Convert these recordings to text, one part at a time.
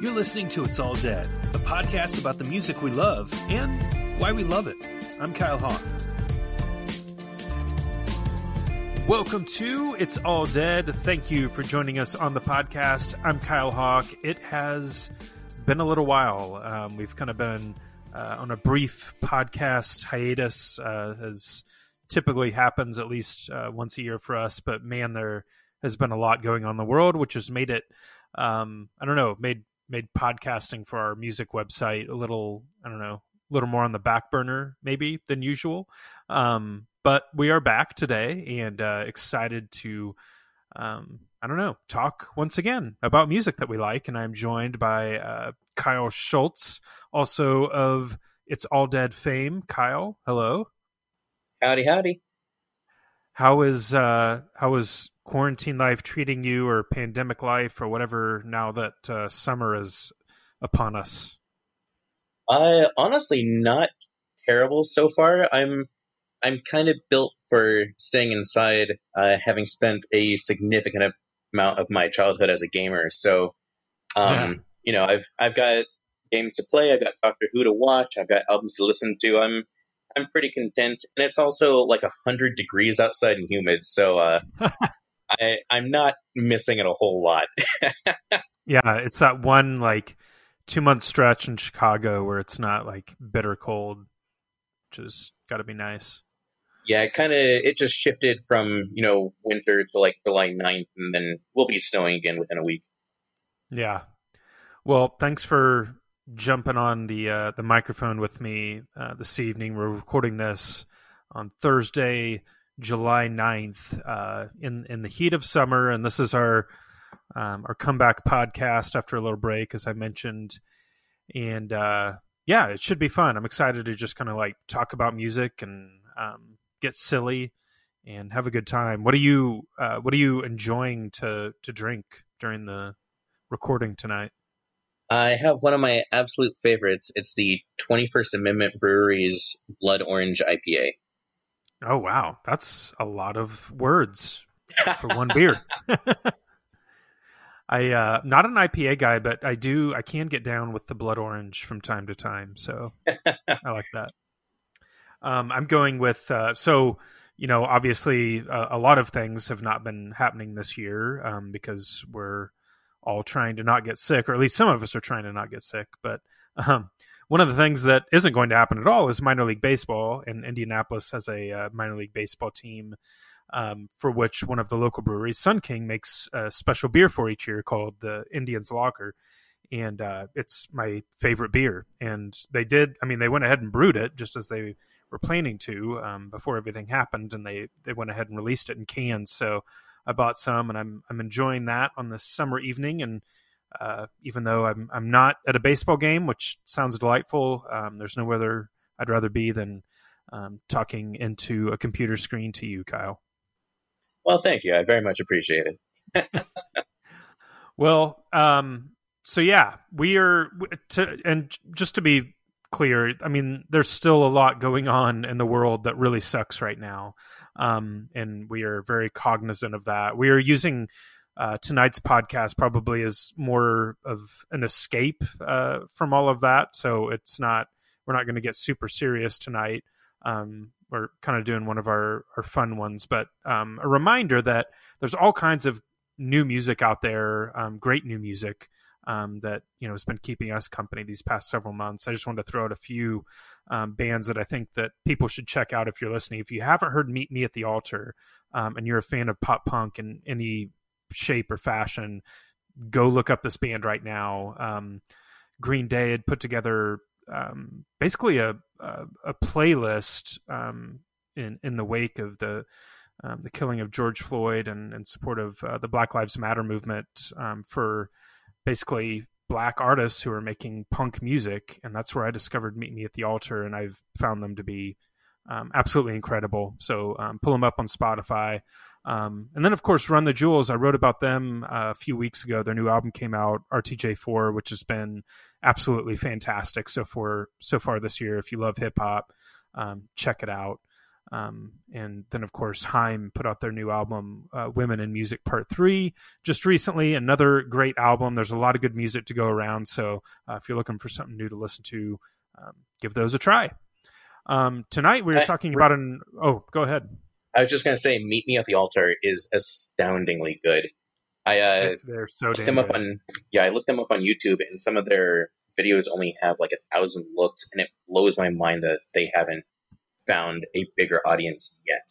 You're listening to It's All Dead, a podcast about the music we love and why we love it. I'm Kyle Hawk. Welcome to It's All Dead. Thank you for joining us on the podcast. I'm Kyle Hawk. It has been a little while. Um, we've kind of been uh, on a brief podcast hiatus, uh, as typically happens at least uh, once a year for us. But man, there has been a lot going on in the world, which has made it, um, I don't know, made made podcasting for our music website a little I don't know a little more on the back burner maybe than usual. Um, but we are back today and uh, excited to um, I don't know talk once again about music that we like. And I'm joined by uh, Kyle Schultz, also of It's All Dead fame. Kyle, hello. Howdy, howdy. How is uh, how is quarantine life treating you or pandemic life or whatever now that uh, summer is upon us? Uh, honestly, not terrible so far. I'm I'm kind of built for staying inside, uh, having spent a significant amount of my childhood as a gamer. So, um, yeah. you know, I've I've got games to play, I've got Doctor Who to watch, I've got albums to listen to. I'm I'm pretty content, and it's also like a hundred degrees outside and humid. So, uh, I, I'm not missing it a whole lot. yeah, it's that one like two month stretch in Chicago where it's not like bitter cold, which has got to be nice. Yeah, it kind of it just shifted from you know winter to like July 9th, and then we'll be snowing again within a week. Yeah. Well, thanks for jumping on the uh, the microphone with me uh, this evening. We're recording this on Thursday, July 9th, uh, in in the heat of summer, and this is our um, our comeback podcast after a little break, as I mentioned, and uh, yeah, it should be fun. I'm excited to just kind of like talk about music and um, get silly and have a good time. What are you uh, What are you enjoying to to drink during the recording tonight? I have one of my absolute favorites. It's the 21st Amendment Brewery's Blood Orange IPA. Oh wow, that's a lot of words for one beer. I uh not an IPA guy, but I do I can get down with the blood orange from time to time, so I like that. Um, I'm going with uh, so you know obviously uh, a lot of things have not been happening this year um, because we're all trying to not get sick, or at least some of us are trying to not get sick. But um, one of the things that isn't going to happen at all is minor league baseball, and Indianapolis has a uh, minor league baseball team um, for which one of the local breweries, Sun King, makes a special beer for each year called the Indians Lager. And uh, it's my favorite beer. And they did, I mean, they went ahead and brewed it just as they were planning to um, before everything happened. And they, they went ahead and released it in cans. So I bought some and I'm, I'm enjoying that on this summer evening. And uh, even though I'm I'm not at a baseball game, which sounds delightful. Um, there's no other I'd rather be than um, talking into a computer screen to you, Kyle. Well, thank you. I very much appreciate it. well, um, so yeah, we are to, and just to be clear, I mean, there's still a lot going on in the world that really sucks right now, um, and we are very cognizant of that. We are using uh, tonight's podcast probably is more of an escape uh, from all of that. So it's not we're not going to get super serious tonight. Um, we're kind of doing one of our our fun ones, but um, a reminder that there's all kinds of new music out there, um, great new music. Um, that you know has been keeping us company these past several months. I just wanted to throw out a few um, bands that I think that people should check out if you're listening. If you haven't heard "Meet Me at the Altar" um, and you're a fan of pop punk and any shape or fashion, go look up this band right now. Um, Green Day had put together um, basically a, a, a playlist um, in in the wake of the the killing of George Floyd and in support of uh, the Black Lives Matter movement for basically black artists who are making punk music, and that's where I discovered Meet Me at the Altar, and I've found them to be um, absolutely incredible. So pull them up on Spotify. Um, and then, of course, Run the Jewels. I wrote about them uh, a few weeks ago. Their new album came out, RTJ4, which has been absolutely fantastic so far so far this year. If you love hip hop, um, check it out. Um, and then, of course, Haim put out their new album, uh, Women in Music Part 3, just recently. Another great album. There's a lot of good music to go around. So uh, if you're looking for something new to listen to, um, give those a try. Um, tonight, we were talking about an. Oh, go ahead. I was just going to say, Meet Me at the Altar is astoundingly good. I uh, they're so looked them up on yeah, I looked them up on YouTube, and some of their videos only have like a thousand looks, and it blows my mind that they haven't found a bigger audience yet.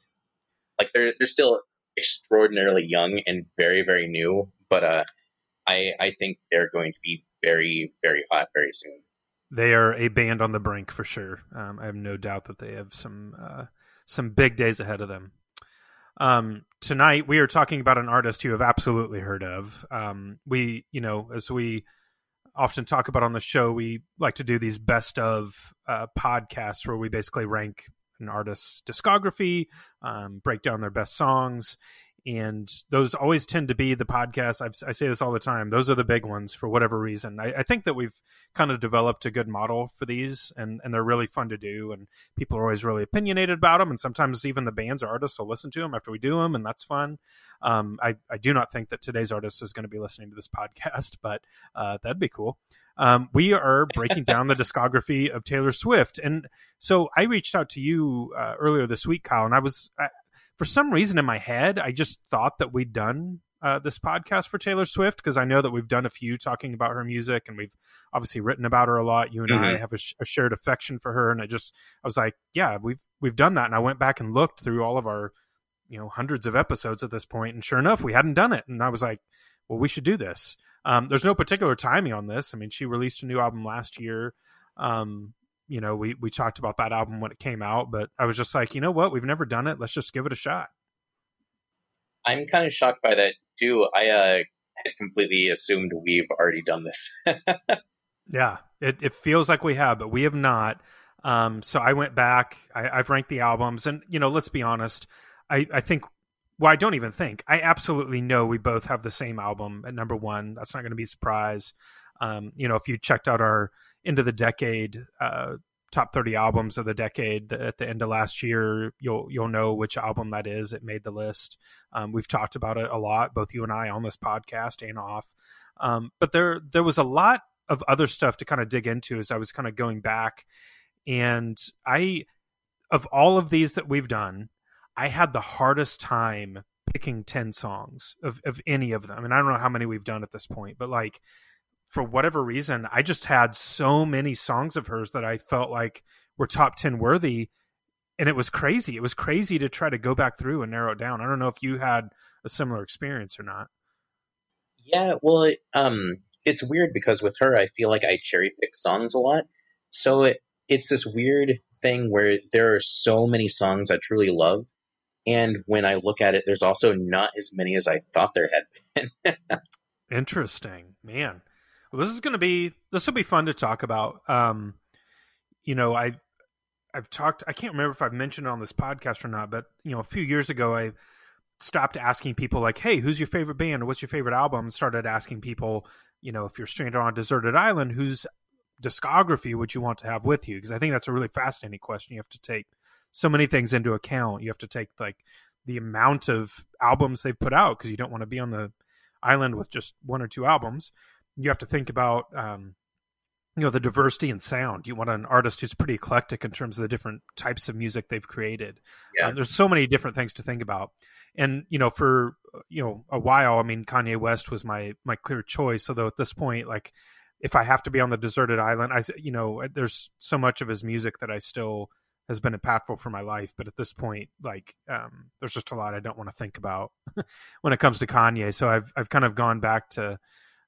Like they're they're still extraordinarily young and very very new, but uh, I I think they're going to be very very hot very soon. They are a band on the brink for sure. Um, I have no doubt that they have some uh, some big days ahead of them. Um, tonight we are talking about an artist you have absolutely heard of. Um, we, you know, as we often talk about on the show, we like to do these best of uh, podcasts where we basically rank an artist's discography, um, break down their best songs, and those always tend to be the podcasts. I've, i say this all the time; those are the big ones for whatever reason. I, I, think that we've kind of developed a good model for these, and and they're really fun to do. And people are always really opinionated about them, and sometimes even the bands or artists will listen to them after we do them, and that's fun. Um, I I do not think that today's artist is going to be listening to this podcast, but uh, that'd be cool. Um, we are breaking down the discography of Taylor Swift, and so I reached out to you uh, earlier this week, Kyle, and I was for some reason in my head, I just thought that we'd done uh, this podcast for Taylor Swift because I know that we've done a few talking about her music and we've obviously written about her a lot. You and mm-hmm. I have a, sh- a, shared affection for her, and I just I was like, yeah, we've we've done that, and I went back and looked through all of our you know hundreds of episodes at this point, and sure enough, we hadn't done it, and I was like, well, we should do this. Um, there's no particular timing on this. I mean, she released a new album last year. Um, you know, we we talked about that album when it came out, but I was just like, you know what, we've never done it. Let's just give it a shot. I'm kind of shocked by that too. I uh, had completely assumed we've already done this. yeah, it it feels like we have, but we have not. Um, so I went back. I, I've ranked the albums, and you know, let's be honest. I I think well, I don't even think. I absolutely know we both have the same album at number one. That's not going to be a surprise. Um, you know, if you checked out our into the decade uh, top 30 albums of the decade at the end of last year you'll you'll know which album that is it made the list um, we've talked about it a lot both you and i on this podcast and off um, but there there was a lot of other stuff to kind of dig into as i was kind of going back and i of all of these that we've done i had the hardest time picking 10 songs of, of any of them and i don't know how many we've done at this point but like for whatever reason, I just had so many songs of hers that I felt like were top 10 worthy. And it was crazy. It was crazy to try to go back through and narrow it down. I don't know if you had a similar experience or not. Yeah, well, um, it's weird because with her, I feel like I cherry pick songs a lot. So it, it's this weird thing where there are so many songs I truly love. And when I look at it, there's also not as many as I thought there had been. Interesting, man. Well, this is going to be this will be fun to talk about. Um, you know, I I've talked. I can't remember if I've mentioned on this podcast or not, but you know, a few years ago, I stopped asking people like, "Hey, who's your favorite band or what's your favorite album?" And started asking people, you know, if you're stranded on a deserted island, whose discography would you want to have with you? Because I think that's a really fascinating question. You have to take so many things into account. You have to take like the amount of albums they've put out because you don't want to be on the island with just one or two albums you have to think about um, you know the diversity in sound. You want an artist who's pretty eclectic in terms of the different types of music they've created. Yeah. Um, there's so many different things to think about, and you know for you know a while, I mean Kanye West was my my clear choice. Although at this point, like if I have to be on the deserted island, I you know there's so much of his music that I still has been impactful for my life. But at this point, like um, there's just a lot I don't want to think about when it comes to Kanye. So I've I've kind of gone back to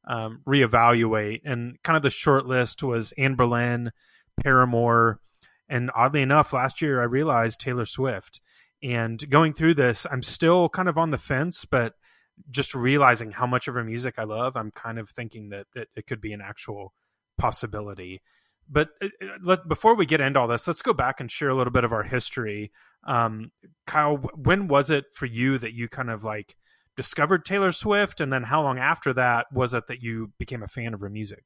um, reevaluate. And kind of the short list was Anberlin, Paramore, and oddly enough, last year I realized Taylor Swift. And going through this, I'm still kind of on the fence, but just realizing how much of her music I love, I'm kind of thinking that it, it could be an actual possibility. But uh, uh, let, before we get into all this, let's go back and share a little bit of our history. Um, Kyle, when was it for you that you kind of like discovered Taylor Swift, and then how long after that was it that you became a fan of her music?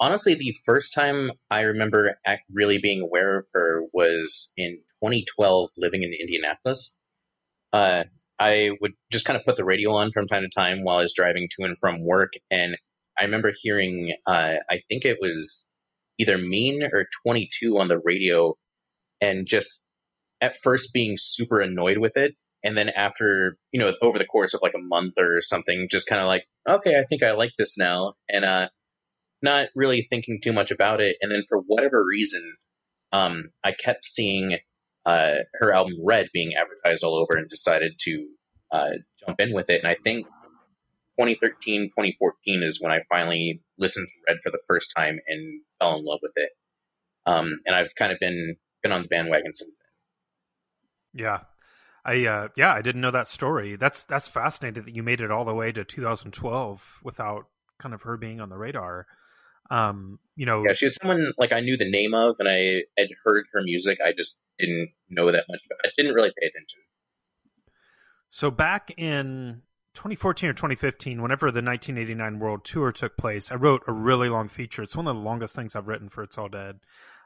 honestly, the first time I remember really being aware of her was in 2012, living in Indianapolis. Uh, I would just kind of put the radio on from time to time while I was driving to and from work, and I remember hearing, uh, I think it was either Mean or 22 on the radio, and just at first being super annoyed with it. And then after, you know, over the course of like a month or something, just kind of like, okay, I think I like this now. And uh, not really thinking too much about it. And then for whatever reason, um, I kept seeing uh, her album Red being advertised all over and decided to uh, jump in with it. And I think 2013, 2014 is when I finally listened to Red for the first time and fell in love with it. Um, and I've kind of been been on the bandwagon since then. Yeah. I uh, yeah, I didn't know that story. That's that's fascinating that you made it all the way to 2012 without kind of her being on the radar. Um, you know, yeah, she was someone like I knew the name of, and I had heard her music. I just didn't know that much. About I didn't really pay attention. So back in 2014 or 2015, whenever the 1989 World Tour took place, I wrote a really long feature. It's one of the longest things I've written for It's All Dead,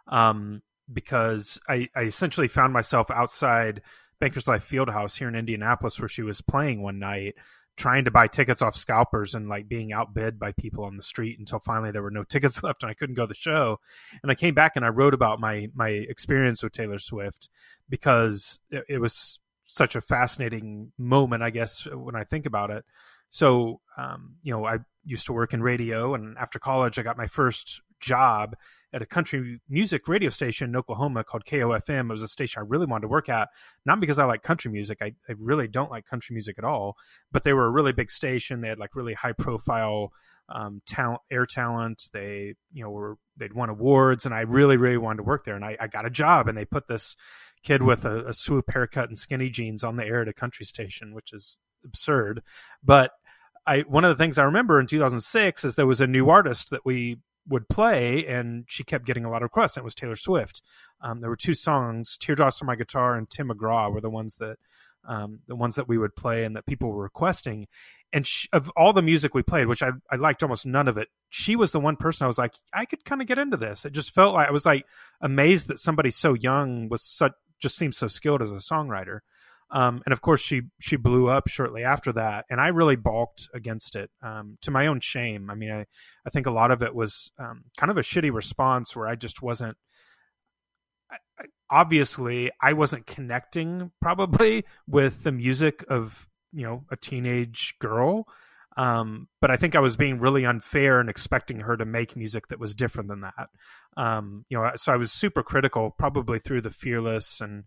um, because I, I essentially found myself outside Bankers Life Fieldhouse here in Indianapolis, where she was playing one night, trying to buy tickets off scalpers and like being outbid by people on the street until finally there were no tickets left and I couldn't go to the show. And I came back and I wrote about my my experience with Taylor Swift because it, it was such a fascinating moment, I guess, when I think about it. So, um, you know, I used to work in radio, and after college, I got my first job at a country music radio station in Oklahoma called KOFM. It was a station I really wanted to work at, not because I like country music. I, I really don't like country music at all, but they were a really big station. They had like really high profile um, talent, air talent. They, you know, were they'd won awards, and I really, really wanted to work there. And I, I got a job, and they put this kid with a, a swoop haircut and skinny jeans on the air at a country station, which is absurd. But I one of the things I remember in 2006 is there was a new artist that we would play, and she kept getting a lot of requests. And it was Taylor Swift. Um, there were two songs, "Teardrops on My Guitar" and "Tim McGraw" were the ones that um, the ones that we would play and that people were requesting. And she, of all the music we played, which I, I liked almost none of it, she was the one person I was like, I could kind of get into this. It just felt like I was like amazed that somebody so young was such just seems so skilled as a songwriter. Um, and of course, she she blew up shortly after that, and I really balked against it um, to my own shame. I mean, I I think a lot of it was um, kind of a shitty response where I just wasn't. I, I, obviously, I wasn't connecting probably with the music of you know a teenage girl. Um, but I think I was being really unfair and expecting her to make music that was different than that. Um, you know, so I was super critical, probably through the Fearless and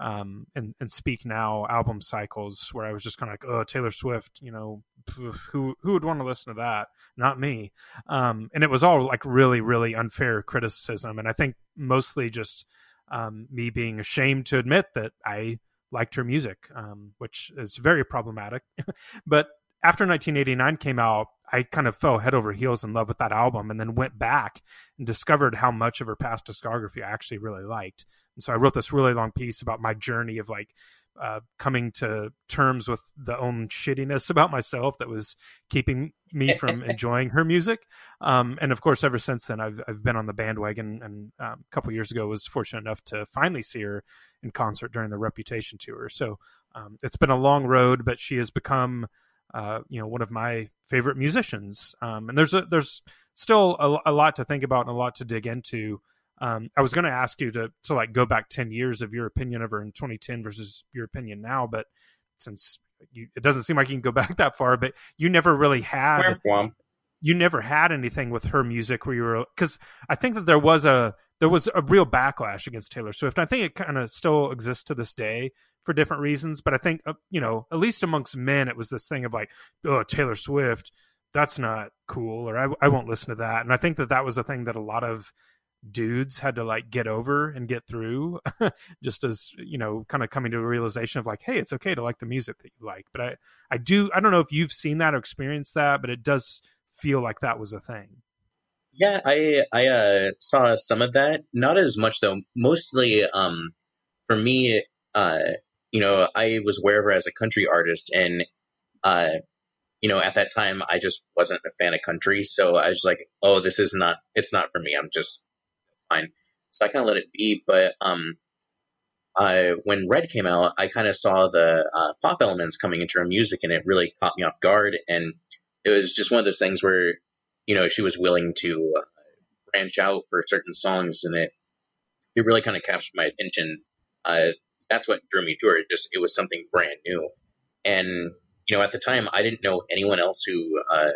um, and and Speak Now album cycles, where I was just kind of like, oh, Taylor Swift, you know, who who would want to listen to that? Not me. Um, and it was all like really really unfair criticism, and I think mostly just um, me being ashamed to admit that I liked her music, um, which is very problematic. but after 1989 came out, I kind of fell head over heels in love with that album and then went back and discovered how much of her past discography I actually really liked. And so I wrote this really long piece about my journey of like uh, coming to terms with the own shittiness about myself that was keeping me from enjoying her music. Um, and of course, ever since then, I've I've been on the bandwagon. And um, a couple years ago, was fortunate enough to finally see her in concert during the Reputation tour. So um, it's been a long road, but she has become uh, you know one of my favorite musicians. Um, and there's a, there's still a, a, lot to think about and a lot to dig into. Um, I was going to ask you to to like go back ten years of your opinion of her in 2010 versus your opinion now, but since you, it doesn't seem like you can go back that far, but you never really had you never had anything with her music where you were because I think that there was a there was a real backlash against Taylor Swift. I think it kind of still exists to this day for different reasons, but I think uh, you know at least amongst men it was this thing of like oh Taylor Swift that's not cool or I, I won't listen to that and I think that that was a thing that a lot of dudes had to like get over and get through just as you know kind of coming to a realization of like hey it's okay to like the music that you like but i i do i don't know if you've seen that or experienced that but it does feel like that was a thing. Yeah, I I uh, saw some of that. Not as much though. Mostly, um, for me, uh, you know, I was her as a country artist, and uh, you know, at that time, I just wasn't a fan of country. So I was like, oh, this is not, it's not for me. I'm just fine. So I kind of let it be. But um, I, when Red came out, I kind of saw the uh, pop elements coming into her music and it really caught me off guard. And it was just one of those things where, you know, she was willing to uh, branch out for certain songs and it, it really kind of captured my attention. Uh, that's what drew me to her. It just, it was something brand new. And you know, at the time, I didn't know anyone else who uh,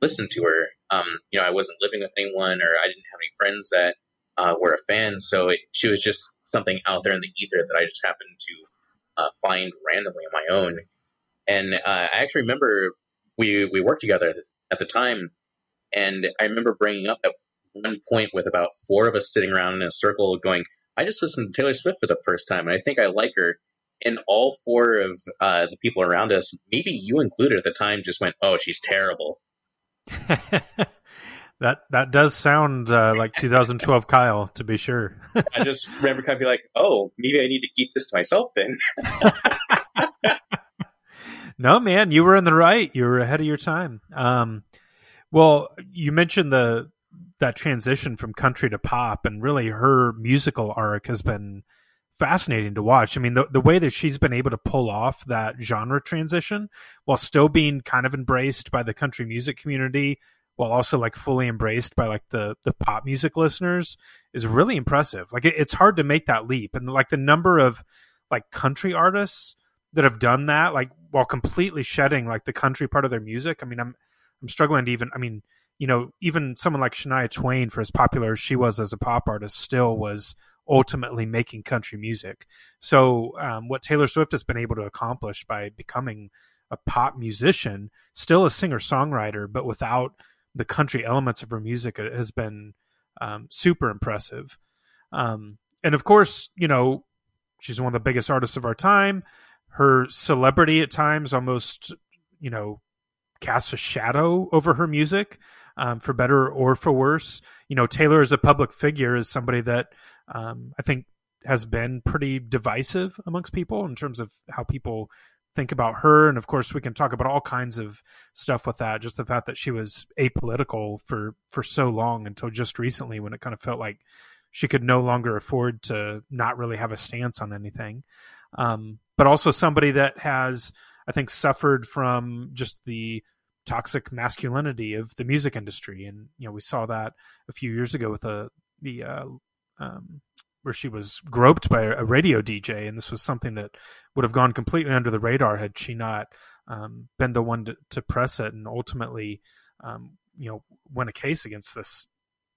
listened to her. Um, you know, I wasn't living with anyone, or I didn't have any friends that uh, were a fan. So it, she was just something out there in the ether that I just happened to uh, find randomly on my own. And uh, I actually remember we we worked together at the time, and I remember bringing up at one point with about four of us sitting around in a circle, going, "I just listened to Taylor Swift for the first time, and I think I like her." and all four of uh, the people around us, maybe you included at the time, just went, "Oh, she's terrible." that that does sound uh, like 2012 Kyle, to be sure. I just remember kind of be like, "Oh, maybe I need to keep this to myself then." no, man, you were in the right. You were ahead of your time. Um, well, you mentioned the that transition from country to pop, and really her musical arc has been fascinating to watch. I mean, the, the way that she's been able to pull off that genre transition while still being kind of embraced by the country music community, while also like fully embraced by like the the pop music listeners is really impressive. Like it, it's hard to make that leap, and like the number of like country artists that have done that, like while completely shedding like the country part of their music. I mean, I'm I'm struggling to even. I mean, you know, even someone like Shania Twain, for as popular as she was as a pop artist, still was ultimately making country music. So, um, what Taylor Swift has been able to accomplish by becoming a pop musician, still a singer songwriter, but without the country elements of her music, uh, has been um, super impressive. Um, and of course, you know, she's one of the biggest artists of our time. Her celebrity at times almost, you know, casts a shadow over her music, um, for better or for worse. You know, Taylor as a public figure is somebody that um, I think has been pretty divisive amongst people in terms of how people think about her. And of course, we can talk about all kinds of stuff with that. Just the fact that she was apolitical for for so long until just recently, when it kind of felt like she could no longer afford to not really have a stance on anything. Um, but also somebody that has, I think, suffered from just the toxic masculinity of the music industry, and you know we saw that a few years ago with the the uh, um, where she was groped by a radio DJ, and this was something that would have gone completely under the radar had she not um, been the one to, to, press it and ultimately, um, you know, win a case against this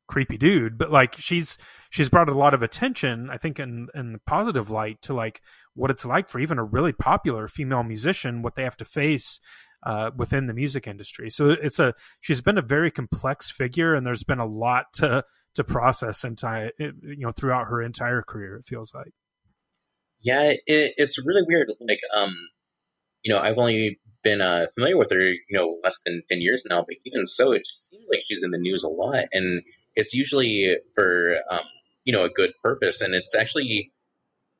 creepy dude. But like she's she's brought a lot of attention, I think, in in the positive light to like what it's like for even a really popular female musician, what they have to face uh, within the music industry. So it's a she's been a very complex figure, and there's been a lot to to process entire you know throughout her entire career. It feels like. Yeah, it, it's really weird. Like, um, you know, I've only been uh, familiar with her, you know, less than ten years now. But even so, it seems like she's in the news a lot, and it's usually for um, you know a good purpose. And it's actually,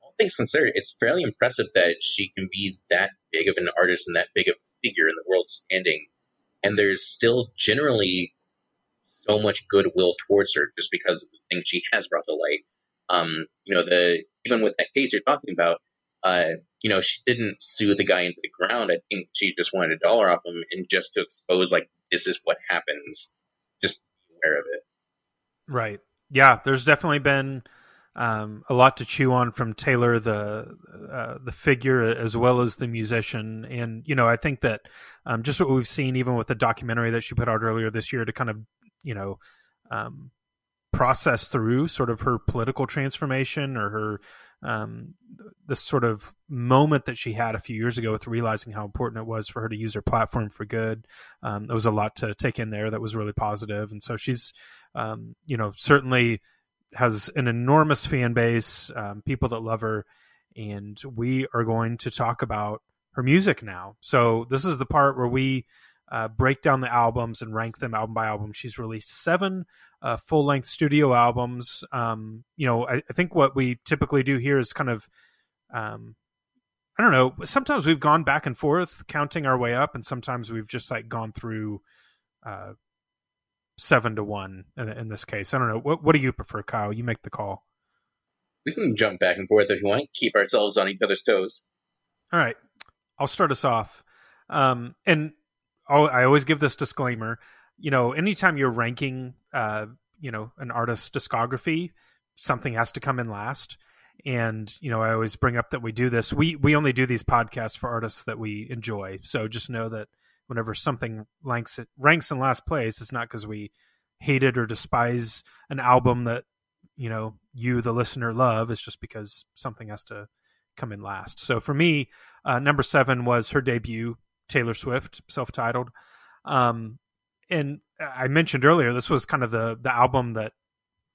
all things considered, it's fairly impressive that she can be that big of an artist and that big of figure in the world standing. And there's still generally so much goodwill towards her just because of the things she has brought to light. Um, you know, the even with that case you're talking about, uh, you know, she didn't sue the guy into the ground. I think she just wanted a dollar off him and just to expose like this is what happens. Just be aware of it. Right. Yeah. There's definitely been um, a lot to chew on from Taylor, the uh, the figure as well as the musician, and you know I think that um, just what we've seen, even with the documentary that she put out earlier this year, to kind of you know um, process through sort of her political transformation or her um, the sort of moment that she had a few years ago with realizing how important it was for her to use her platform for good. Um, there was a lot to take in there that was really positive, and so she's, um, you know, certainly has an enormous fan base, um, people that love her, and we are going to talk about her music now. So this is the part where we uh, break down the albums and rank them album by album. She's released seven uh, full length studio albums. Um, you know, I, I, think what we typically do here is kind of um, I don't know. Sometimes we've gone back and forth counting our way up, and sometimes we've just like gone through uh, seven to one in, in this case. I don't know. What, what do you prefer, Kyle? You make the call. We can jump back and forth if you want. Keep ourselves on each other's toes. All right. I'll start us off. Um, and I'll, I always give this disclaimer. You know, anytime you're ranking, uh, you know, an artist's discography, something has to come in last and you know i always bring up that we do this we we only do these podcasts for artists that we enjoy so just know that whenever something ranks it ranks in last place it's not because we hate it or despise an album that you know you the listener love. It's just because something has to come in last. So for me uh, number seven was her debut taylor swift self-titled. Um and i mentioned earlier this was kind of the the album that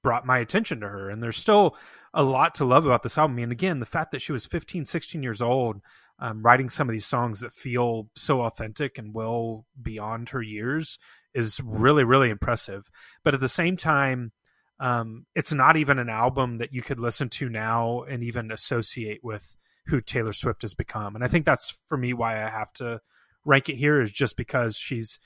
brought my attention to her. And there's still a lot to love about this album. And again the fact that she was 15 16 years old um, writing some of these songs that feel so authentic and well beyond her years is really really impressive but at the same time um, it's not even an album that you could listen to now and even associate with who taylor swift has become and i think that's for me why i have to rank it here is just because she's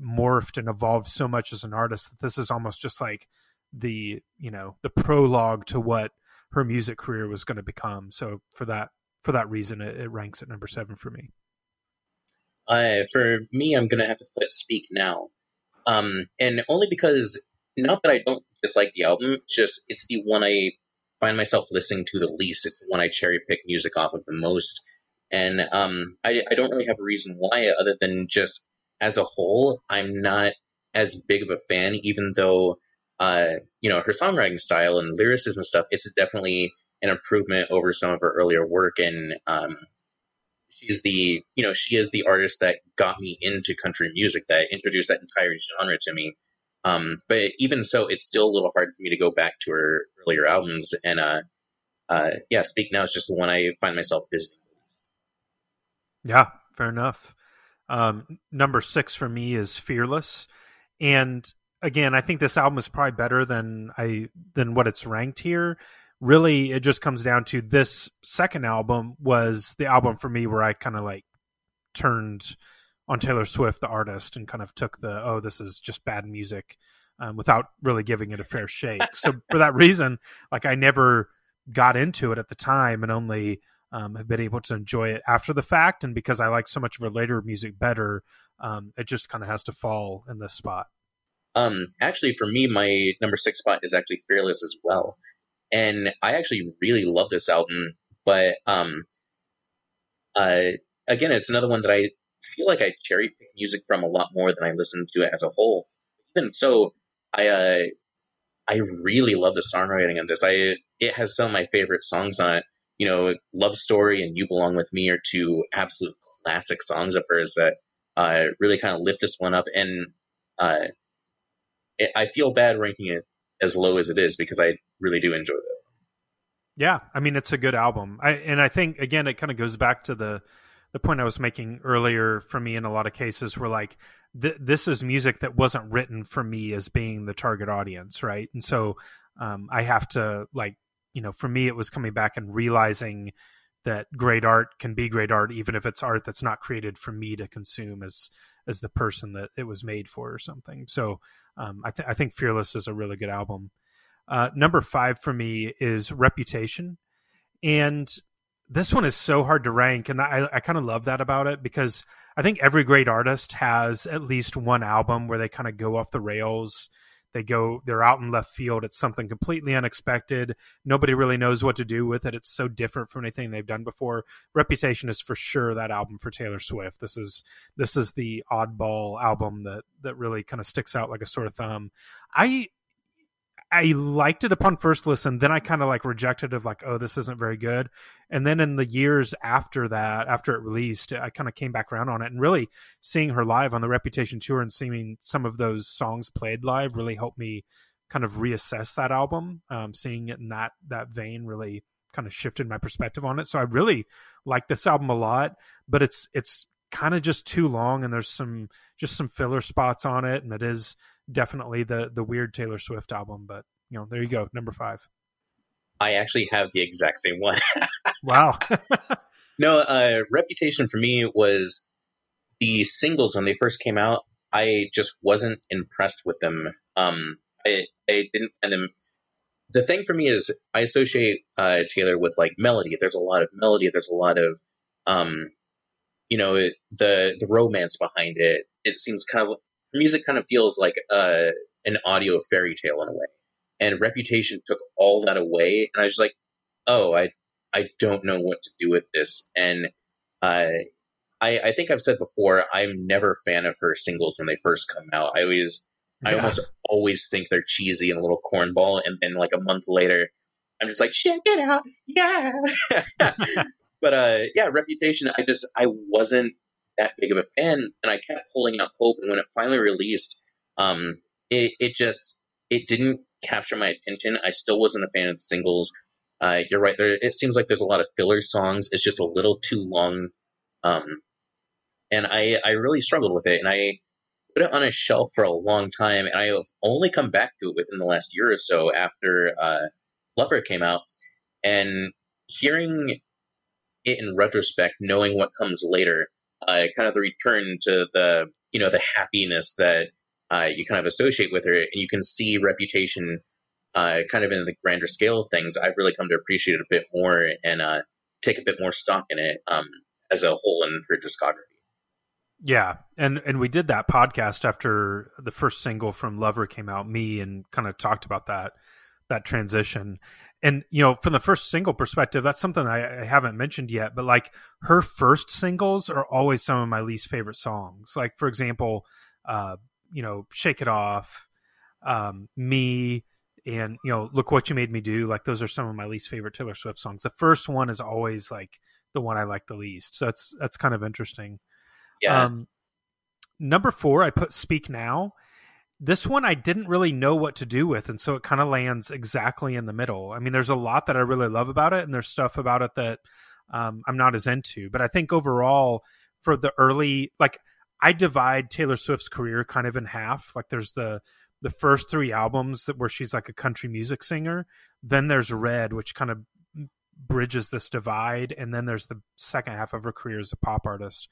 morphed and evolved so much as an artist that this is almost just like the you know the prologue to what her music career was going to become. So for that for that reason, it, it ranks at number seven for me. Uh, for me, I'm gonna have to put "Speak Now," um, and only because not that I don't dislike the album, just it's the one I find myself listening to the least. It's the one I cherry pick music off of the most, and um, I, I don't really have a reason why other than just as a whole, I'm not as big of a fan, even though uh, you know, her songwriting style and lyricism and stuff, it's definitely an improvement over some of her earlier work. And um, she's the, you know, she is the artist that got me into country music, that introduced that entire genre to me. Um, but even so, it's still a little hard for me to go back to her earlier albums. And uh, uh, yeah, Speak Now is just the one I find myself visiting. Yeah, fair enough. Um, number six for me is Fearless. And again, I think this album is probably better than I than what it's ranked here. Really, it just comes down to this second album was the album for me where I kind of like turned on Taylor Swift, the artist, and kind of took the oh, this is just bad music, um, without really giving it a fair shake. so for that reason, like I never got into it at the time, and only um, have been able to enjoy it after the fact. And because I like so much of her later music better, um, it just kind of has to fall in this spot. Um, actually, for me, my number six spot is actually Fearless as well, and I actually really love this album. But um, uh, again, it's another one that I feel like I cherry pick music from a lot more than I listen to it as a whole. Even so, I uh, I really love the songwriting on this. I it has some of my favorite songs on it. You know, Love Story and You Belong with Me are two absolute classic songs of hers that uh, really kind of lift this one up. And uh, I feel bad ranking it as low as it is because I really do enjoy it. Yeah, I mean it's a good album. I and I think again it kind of goes back to the the point I was making earlier for me in a lot of cases where like th- this is music that wasn't written for me as being the target audience, right? And so um, I have to like you know for me it was coming back and realizing that great art can be great art even if it's art that's not created for me to consume as as the person that it was made for or something. So um, I, th- I, think Fearless is a really good album. Uh, number five for me is Reputation, and this one is so hard to rank, and I, I kind of love that about it because I think every great artist has at least one album where they kind of go off the rails they go, they're out in left field. It's something completely unexpected. Nobody really knows what to do with it. It's so different from anything they've done before. Reputation is for sure that album for Taylor Swift. This is this is the oddball album that that really kind of sticks out like a sore thumb. I I liked it upon first listen. Then I kind of like rejected of like, oh, this isn't very good. And then in the years after that, after it released, I kind of came back around on it and really seeing her live on the Reputation tour and seeing some of those songs played live really helped me kind of reassess that album. Um, seeing it in that that vein really kind of shifted my perspective on it. So I really like this album a lot, but it's it's kind of just too long and there's some just some filler spots on it and it is definitely the the weird Taylor Swift album. But you know, there you go, number five. I actually have the exact same one. wow. no, uh, Reputation for me was the singles when they first came out. I just wasn't impressed with them. Um, I I didn't find them. The thing for me is I associate uh, Taylor with like melody. There's a lot of melody. There's a lot of, um, you know, it, the the romance behind it. It seems kind of music kind of feels like uh, an audio fairy tale in a way. And Reputation took all that away, and I was like, oh, I I don't know what to do with this. And uh, I I think I've said before, I'm never a fan of her singles when they first come out. I always I almost always think they're cheesy and a little cornball, and then like a month later, I'm just like, check it out, yeah. but uh, yeah, Reputation. I just I wasn't that big of a fan, and I kept holding out hope. And when it finally released, um, it it just it didn't capture my attention. I still wasn't a fan of the singles. Uh, you're right. There, it seems like there's a lot of filler songs. It's just a little too long, um, and I I really struggled with it. And I put it on a shelf for a long time, and I have only come back to it within the last year or so after uh, Lover came out, and hearing it in retrospect, knowing what comes later, uh, kind of the return to the you know the happiness that uh, you kind of associate with her, and you can see Reputation uh, kind of in the grander scale of things, I've really come to appreciate it a bit more and uh, take a bit more stock in it um, as a whole in her discography. Yeah, and and we did that podcast after the first single from Lover came out, me, and kind of talked about that that transition. And you know, from the first single perspective, that's something I, I haven't mentioned yet. But like her first singles are always some of my least favorite songs. Like for example, uh, you know, "Shake It Off," um, "Me," and you know look what you made me do like those are some of my least favorite taylor swift songs the first one is always like the one i like the least so that's that's kind of interesting yeah um, number four i put speak now this one i didn't really know what to do with and so it kind of lands exactly in the middle i mean there's a lot that i really love about it and there's stuff about it that um, i'm not as into but i think overall for the early like i divide taylor swift's career kind of in half like there's the the first three albums that where she's like a country music singer. Then there's Red, which kind of bridges this divide, and then there's the second half of her career as a pop artist.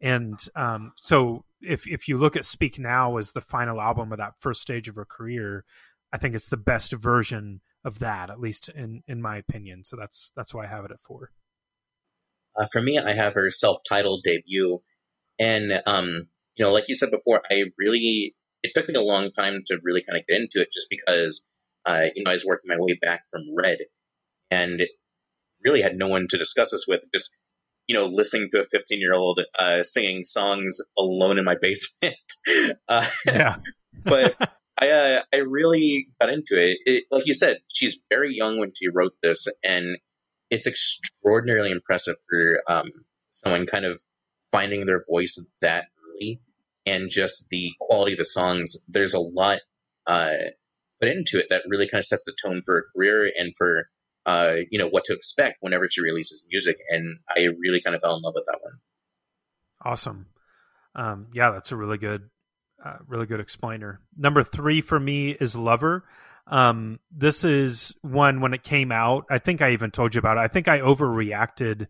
And um, so, if if you look at Speak Now as the final album of that first stage of her career, I think it's the best version of that, at least in in my opinion. So that's that's why I have it at four. Uh, for me, I have her self-titled debut, and um, you know, like you said before, I really it took me a long time to really kind of get into it just because, uh, you know, I was working my way back from Red and really had no one to discuss this with. Just, you know, listening to a 15 year old uh, singing songs alone in my basement. uh, yeah. but I, uh, I really got into it. it. Like you said, she's very young when she wrote this, and it's extraordinarily impressive for um, someone kind of finding their voice that early and just the quality of the songs. There's a lot uh, put into it that really kind of sets the tone for her career and for uh, you know what to expect whenever she releases music. And I really kind of fell in love with that one. Awesome. Um, yeah, that's a really good, uh, really good explainer. Number three for me is Lover. Um, this is one when it came out. I think I even told you about it. I think I overreacted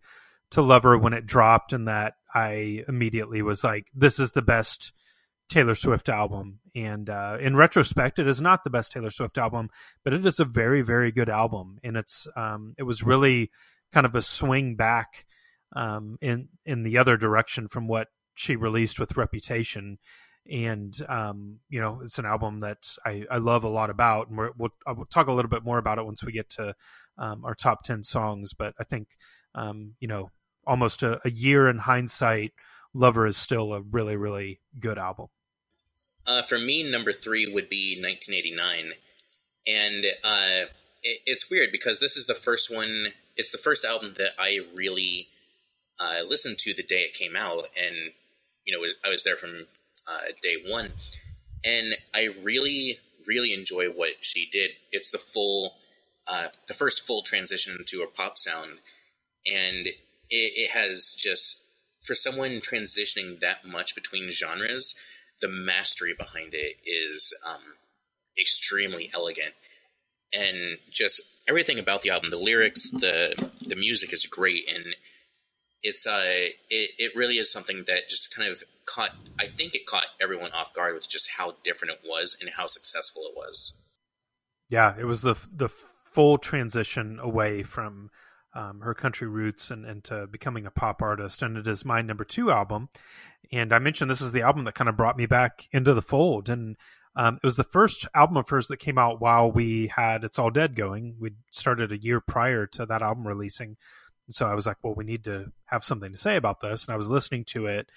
to Lover when it dropped, and that I immediately was like, "This is the best Taylor Swift album." And uh, in retrospect, it is not the best Taylor Swift album, but it is a very, very good album, and it's um, it was really kind of a swing back um, in in the other direction from what she released with Reputation. And um, you know, it's an album that I, I love a lot about, and we will I'll talk a little bit more about it once we get to um, our top ten songs. But I think um, you know almost a, a year in hindsight, Lover is still a really, really good album. Uh, for me, number three would be 1989. And uh, it, it's weird because this is the first one, it's the first album that I really uh, listened to the day it came out. And, you know, was, I was there from uh, day one. And I really, really enjoy what she did. It's the full, uh, the first full transition to a pop sound. And it, it has just for someone transitioning that much between genres, the mastery behind it is um, extremely elegant, and just everything about the album, the lyrics, the the music is great, and it's uh, it it really is something that just kind of caught. I think it caught everyone off guard with just how different it was and how successful it was. Yeah, it was the the full transition away from um, her country roots and, and to becoming a pop artist. And it is my number two album. And I mentioned this is the album that kind of brought me back into the fold. And um, it was the first album of hers that came out while we had It's All Dead going. We started a year prior to that album releasing. so I was like, well, we need to have something to say about this. And I was listening to it.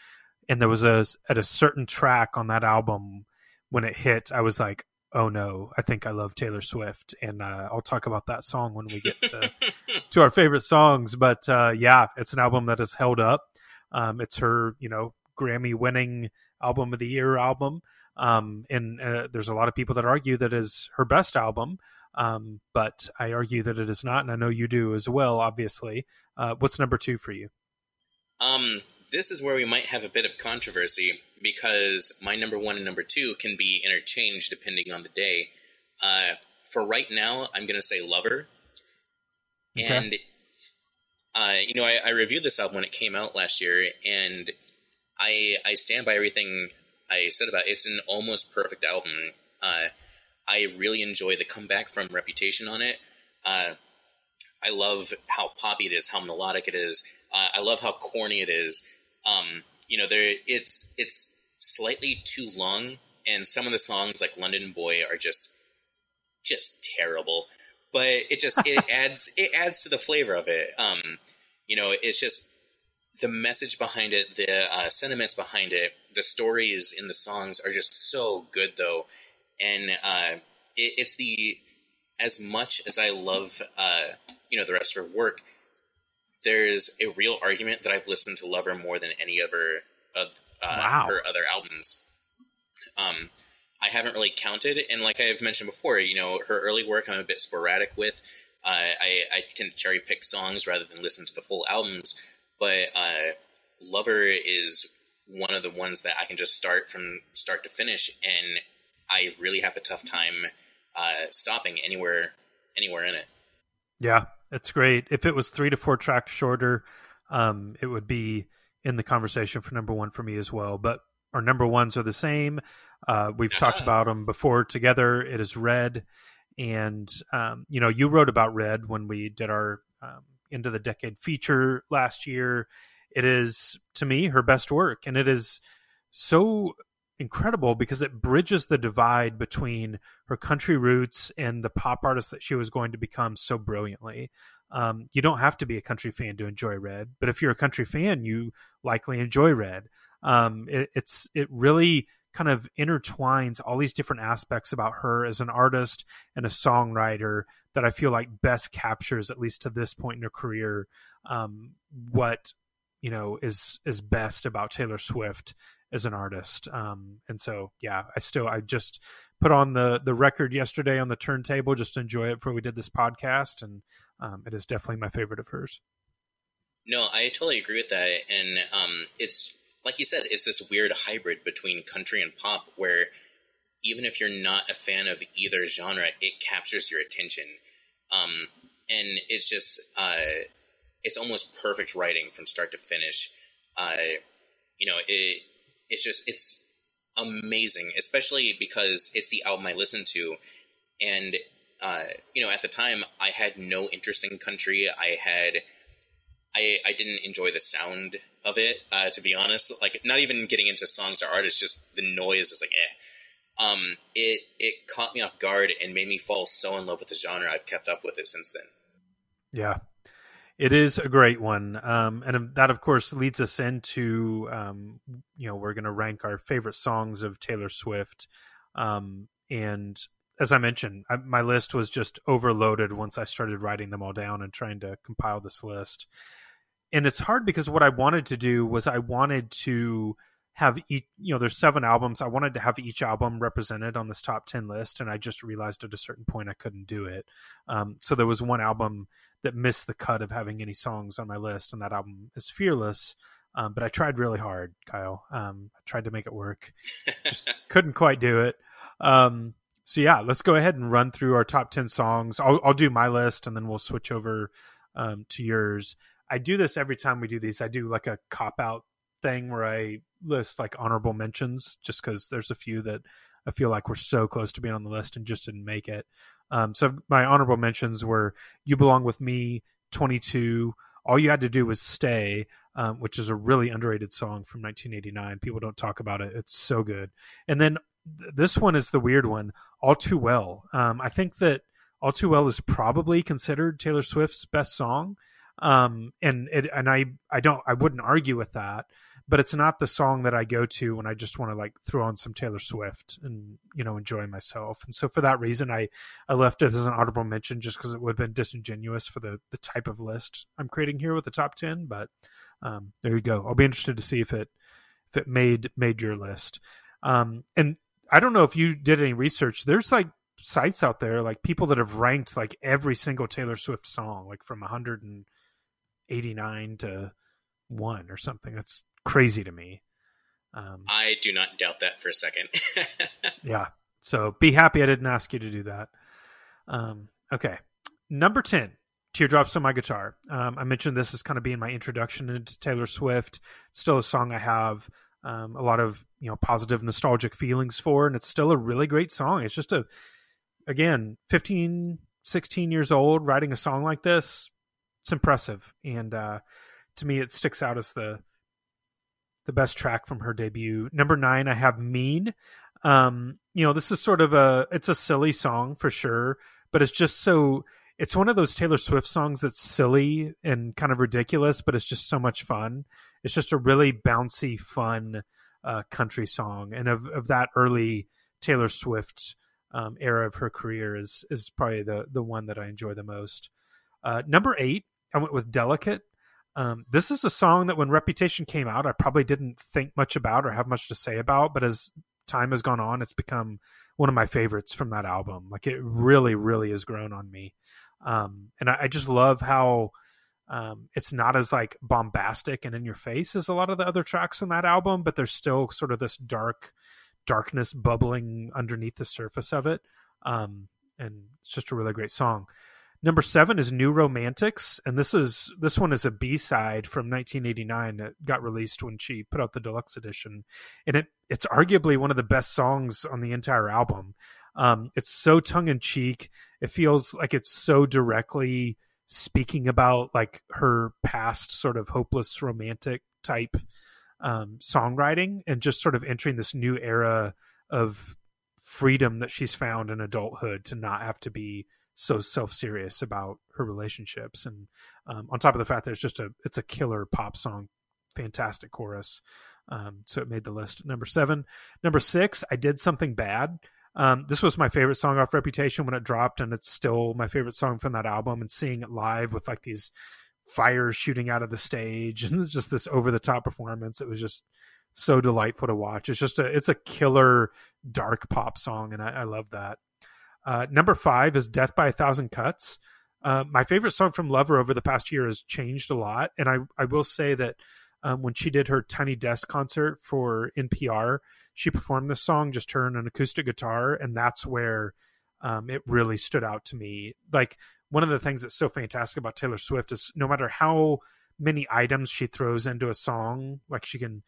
And there was a, at a certain track on that album when it hit, I was like, oh no, I think I love Taylor Swift, and uh, I'll talk about that song when we get to, to our favorite songs. But uh, yeah, it's an album that has held up. Um, it's her, you know, Grammy winning album of the year album. Um, and uh, there's a lot of people that argue that is her best album. Um, but I argue that it is not, and I know you do as well. Obviously, uh, what's number two for you? Um, this is where we might have a bit of controversy because my number one and number two can be interchanged depending on the day. Uh, for right now, I'm going to say Lover. Okay. And, uh, you know, I, I, reviewed this album when it came out last year, and I, I stand by everything I said about it. It's an almost perfect album. Uh, I really enjoy the comeback from Reputation on it. Uh, I love how poppy it is, how melodic it is. Uh, I love how corny it is. Um, you know, there it's it's slightly too long, and some of the songs like London Boy are just just terrible. But it just it adds it adds to the flavor of it. Um, you know, it's just the message behind it, the uh, sentiments behind it, the stories in the songs are just so good, though, and uh, it, it's the as much as I love uh, you know the rest of her work, there's a real argument that I've listened to Lover more than any other of uh, wow. her other albums. Um, I haven't really counted, and like I've mentioned before, you know, her early work I'm a bit sporadic with. Uh, I, I tend to cherry pick songs rather than listen to the full albums, but uh, Lover is one of the ones that I can just start from start to finish, and I really have a tough time uh, stopping anywhere anywhere in it. Yeah, it's great. If it was three to four tracks shorter, um, it would be in the conversation for number one for me as well. But our number ones are the same. Uh, we've uh-huh. talked about them before together. It is Red, and um, you know, you wrote about Red when we did our um, of the decade feature last year. It is to me her best work, and it is so incredible because it bridges the divide between her country roots and the pop artist that she was going to become so brilliantly. Um, you don't have to be a country fan to enjoy Red, but if you're a country fan, you likely enjoy Red. Um, it, it's it really kind of intertwines all these different aspects about her as an artist and a songwriter that I feel like best captures, at least to this point in her career, um, what you know is is best about Taylor Swift as an artist. Um, and so, yeah, I still I just put on the the record yesterday on the turntable just to enjoy it before we did this podcast, and um, it is definitely my favorite of hers. No, I totally agree with that, and um, it's like you said, it's this weird hybrid between country and pop, where even if you're not a fan of either genre, it captures your attention, um, and it's just uh, it's almost perfect writing from start to finish. Uh, you know, it it's just it's amazing, especially because it's the album I listened to, and uh, you know, at the time I had no interest in country. I had I I didn't enjoy the sound of it, uh, to be honest. Like not even getting into songs or artists, just the noise is like eh. Um, it it caught me off guard and made me fall so in love with the genre. I've kept up with it since then. Yeah, it is a great one, um, and that of course leads us into um, you know we're going to rank our favorite songs of Taylor Swift, um, and as I mentioned, I, my list was just overloaded once I started writing them all down and trying to compile this list. And it's hard because what I wanted to do was I wanted to have each you know there's seven albums. I wanted to have each album represented on this top 10 list and i just realized at a certain point i couldn't do it. Um, so there was one album that missed the cut of having any songs on my list and that album is fearless. Um, but i tried really hard kyle. Um, i tried to make it work. Just couldn't quite do it. Um, so yeah let's go ahead and run through our top 10 songs. I'll, I'll do my list and then we'll switch over um, to yours. I do this every time we do these. I do like a cop out thing where I list like honorable mentions just because there's a few that I feel like we're so close to being on the list and just didn't make it. Um, so my honorable mentions were "You Belong with Me," "22." All you had to do was stay, um, which is a really underrated song from 1989. People don't talk about it. It's so good. And then th- this one is the weird one. All too well. Um, I think that all too well is probably considered Taylor Swift's best song. Um, and it, and I I don't I wouldn't argue with that but it's not the song that I go to when I just want to like throw on some Taylor Swift and you know enjoy myself. And so for that reason, I I left it as an audible mention just because it would have been disingenuous for the the type of list I'm creating here with the top ten. But um, there you go. I'll be interested to see if it if it made made your list. Um, and I don't know if you did any research. There's like sites out there like people that have ranked like every single Taylor Swift song like from 189 to one or something. That's crazy to me. Um, I do not doubt that for a second. yeah. So be happy I didn't ask you to do that. Um, okay. Number 10, Teardrops on My Guitar. Um, I mentioned this as kind of being my introduction into Taylor Swift. It's still a song I have um, a lot of, you know, positive nostalgic feelings for, and it's still a really great song. It's just a, again, 15, 16 years old, writing a song like this. It's impressive. And uh, to me, it sticks out as the, the best track from her debut. Number nine, I have Mean. Um, you know, this is sort of a it's a silly song for sure, but it's just so it's one of those Taylor Swift songs that's silly and kind of ridiculous, but it's just so much fun. It's just a really bouncy, fun uh, country song, and of of that early Taylor Swift um, era of her career is is probably the the one that I enjoy the most. Uh, number eight, I went with Delicate. Um, this is a song that when Reputation came out, I probably didn't think much about or have much to say about, but as time has gone on, it's become one of my favorites from that album. Like it really, really has grown on me. Um, and I, I, just love how um, it's not as like bombastic and in your face as a lot of the other tracks on that album, but there's still sort of this dark darkness bubbling underneath the surface of it. Um, and it's just a really great song. Number seven is New Romantics, and this is this one is a B side from 1989 that got released when she put out the deluxe edition, and it it's arguably one of the best songs on the entire album. Um, it's so tongue in cheek. It feels like it's so directly speaking about like her past sort of hopeless romantic type um, songwriting, and just sort of entering this new era of freedom that she's found in adulthood to not have to be so self serious about her relationships, and um, on top of the fact that it's just a it's a killer pop song, fantastic chorus. Um, so it made the list. Number seven, number six, I did something bad. Um, this was my favorite song off Reputation when it dropped, and it's still my favorite song from that album. And seeing it live with like these fires shooting out of the stage and just this over the top performance, it was just so delightful to watch. It's just a it's a killer dark pop song, and I, I love that. Uh, number five is Death by a Thousand Cuts. Uh, my favorite song from Lover over the past year has changed a lot. And I, I will say that um, when she did her Tiny Desk concert for NPR, she performed this song, just her and an acoustic guitar. And that's where um, it really stood out to me. Like, one of the things that's so fantastic about Taylor Swift is no matter how many items she throws into a song, like she can,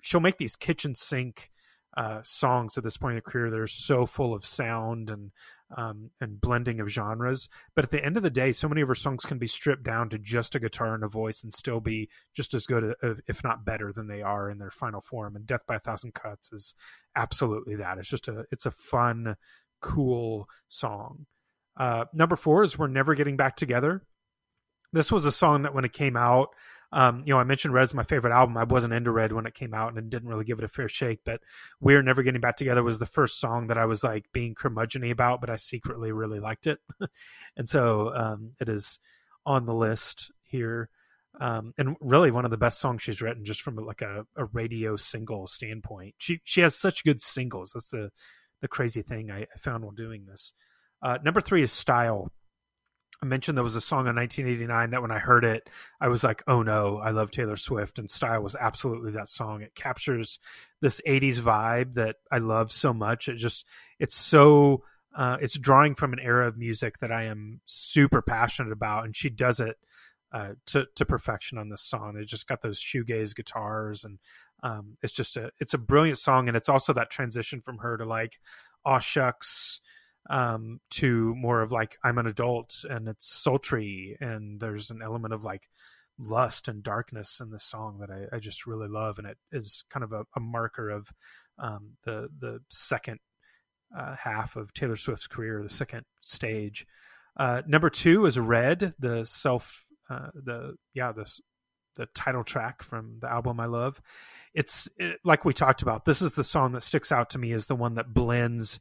she'll make these kitchen sink uh, songs at this point in the career that are so full of sound and um, and blending of genres. But at the end of the day, so many of her songs can be stripped down to just a guitar and a voice and still be just as good, uh, if not better, than they are in their final form. And "Death by a Thousand Cuts" is absolutely that. It's just a it's a fun, cool song. Uh, number four is "We're Never Getting Back Together." This was a song that when it came out, um, you know, I mentioned Red's my favorite album. I wasn't into Red when it came out and didn't really give it a fair shake, but We're Never Getting Back Together was the first song that I was like being curmudgeony about, but I secretly really liked it. and so um, it is on the list here. Um, and really one of the best songs she's written just from like a, a radio single standpoint. She she has such good singles. That's the the crazy thing I, I found while doing this. Uh, number three is Style. I mentioned there was a song in 1989 that when I heard it, I was like, oh no, I love Taylor Swift. And Style was absolutely that song. It captures this 80s vibe that I love so much. It just, it's so, uh, it's drawing from an era of music that I am super passionate about. And she does it uh, to to perfection on this song. It just got those shoegaze guitars, and um, it's just a it's a brilliant song, and it's also that transition from her to like, aw shucks, um, to more of like I'm an adult, and it's sultry, and there's an element of like lust and darkness in this song that I, I just really love, and it is kind of a, a marker of um, the the second uh, half of Taylor Swift's career, the second stage. Uh, number two is Red, the self, uh, the yeah, this the title track from the album I love. It's it, like we talked about. This is the song that sticks out to me as the one that blends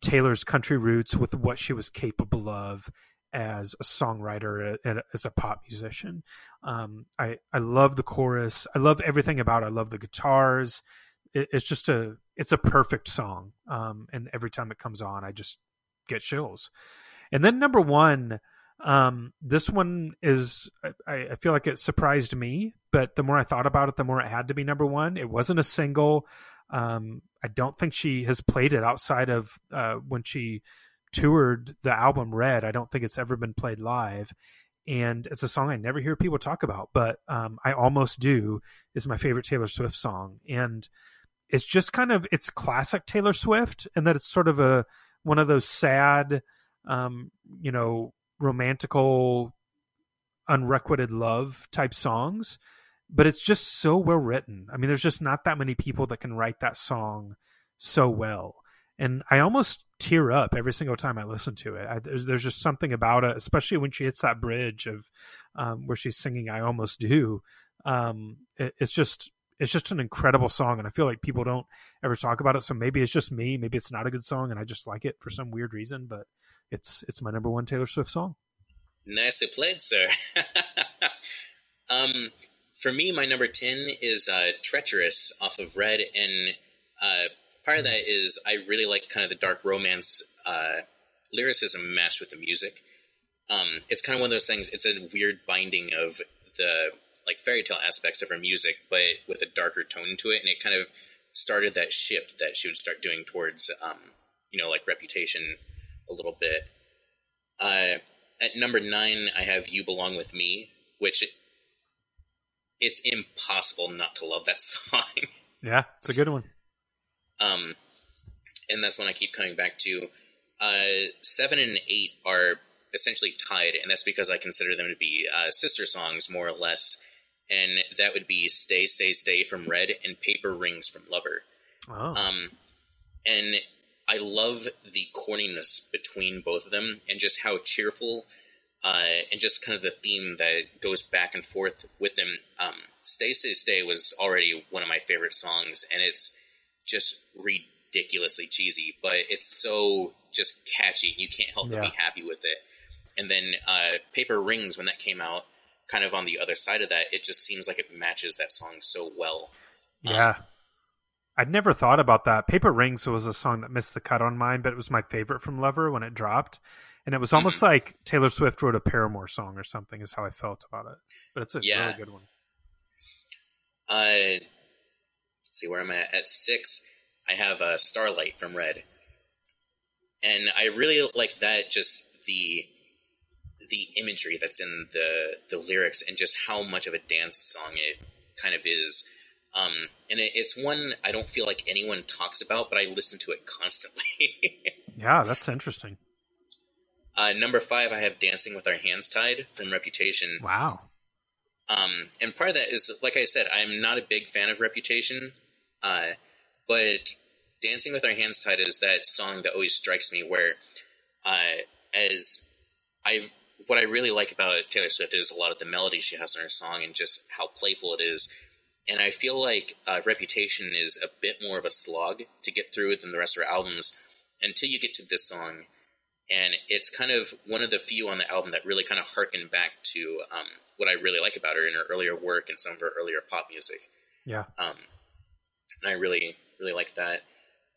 Taylor's country roots with what she was capable of as a songwriter and as a pop musician. Um, I I love the chorus. I love everything about. it. I love the guitars it, it's just a it's a perfect song. Um, and every time it comes on, I just get chills. And then number one, um, this one is I, I feel like it surprised me, but the more I thought about it, the more it had to be number one. It wasn't a single. Um, I don't think she has played it outside of uh, when she toured the album Red. I don't think it's ever been played live. And it's a song I never hear people talk about, but um, I almost do. Is my favorite Taylor Swift song, and it's just kind of it's classic Taylor Swift, and that it's sort of a one of those sad, um, you know, romantical, unrequited love type songs. But it's just so well written. I mean, there's just not that many people that can write that song so well. And I almost tear up every single time I listen to it. I, there's, there's just something about it, especially when she hits that bridge of um, where she's singing "I Almost Do." Um, it, it's just it's just an incredible song and i feel like people don't ever talk about it so maybe it's just me maybe it's not a good song and i just like it for some weird reason but it's it's my number one taylor swift song nicely played sir um for me my number 10 is uh treacherous off of red and uh part of that is i really like kind of the dark romance uh lyricism matched with the music um it's kind of one of those things it's a weird binding of the like fairy tale aspects of her music, but with a darker tone to it, and it kind of started that shift that she would start doing towards, um, you know, like Reputation a little bit. Uh, at number nine, I have "You Belong with Me," which it's impossible not to love that song. yeah, it's a good one. Um, and that's when I keep coming back to. Uh, seven and eight are essentially tied, and that's because I consider them to be uh, sister songs, more or less and that would be "Stay, Stay, Stay" from Red and "Paper Rings" from Lover. Oh. Um, and I love the corniness between both of them, and just how cheerful, uh, and just kind of the theme that goes back and forth with them. Um, "Stay, Stay, Stay" was already one of my favorite songs, and it's just ridiculously cheesy, but it's so just catchy. You can't help yeah. but be happy with it. And then uh, "Paper Rings" when that came out kind of on the other side of that, it just seems like it matches that song so well. Yeah. Um, I'd never thought about that. Paper Rings was a song that missed the cut on mine, but it was my favorite from Lover when it dropped. And it was almost mm-hmm. like Taylor Swift wrote a Paramore song or something, is how I felt about it. But it's a yeah. really good one. Uh, see where I'm at. At six, I have uh, Starlight from Red. And I really like that, just the the imagery that's in the the lyrics and just how much of a dance song it kind of is. Um, and it, it's one I don't feel like anyone talks about, but I listen to it constantly. yeah, that's interesting. Uh, number five, I have "Dancing with Our Hands Tied" from Reputation. Wow. Um, and part of that is, like I said, I'm not a big fan of Reputation, uh, but "Dancing with Our Hands Tied" is that song that always strikes me where, uh, as I what I really like about Taylor Swift is a lot of the melody she has in her song and just how playful it is. And I feel like uh, Reputation is a bit more of a slog to get through than the rest of her albums until you get to this song. And it's kind of one of the few on the album that really kind of harken back to um, what I really like about her in her earlier work and some of her earlier pop music. Yeah. Um, and I really, really like that.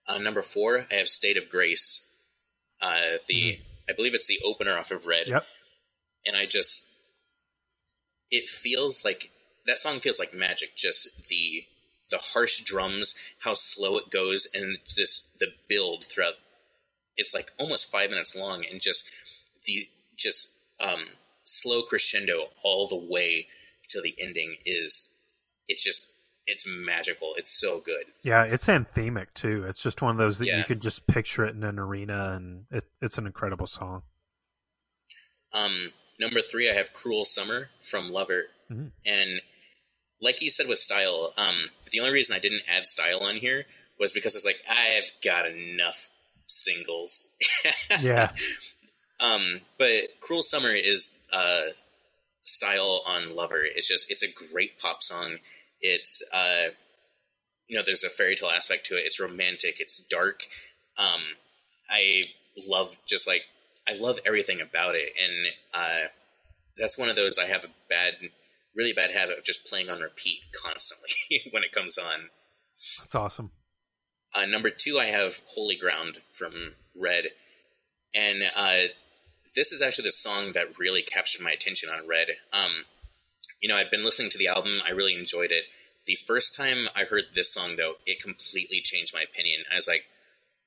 Uh, number four, I have State of Grace. Uh, the mm. I believe it's the opener off of Red. Yep and I just it feels like that song feels like magic. Just the the harsh drums, how slow it goes, and this the build throughout. It's like almost five minutes long, and just the just um, slow crescendo all the way to the ending is it's just it's magical. It's so good. Yeah, it's anthemic too. It's just one of those that Yeah. you could just picture it in an arena, and it, it's an incredible song. Um, number three, I have "Cruel Summer" from Lover, Mhm. and like you said with style, um, the only reason I didn't add style on here was because it's like I've got enough singles. Yeah, Um, but "Cruel Summer" is uh, style on Lover. It's just it's a great pop song. It's uh, you know there's a fairy tale aspect to it. It's romantic. It's dark. Um, I love just like I love everything about it, and uh, that's one of those I have a bad, really bad habit of just playing on repeat constantly when it comes on. that's awesome. Uh, number two, I have Holy Ground from Red. And uh, this is actually the song that really captured my attention on Red. Um, you know, I'd been listening to the album, I really enjoyed it. The first time I heard this song, though, it completely changed my opinion. I was like,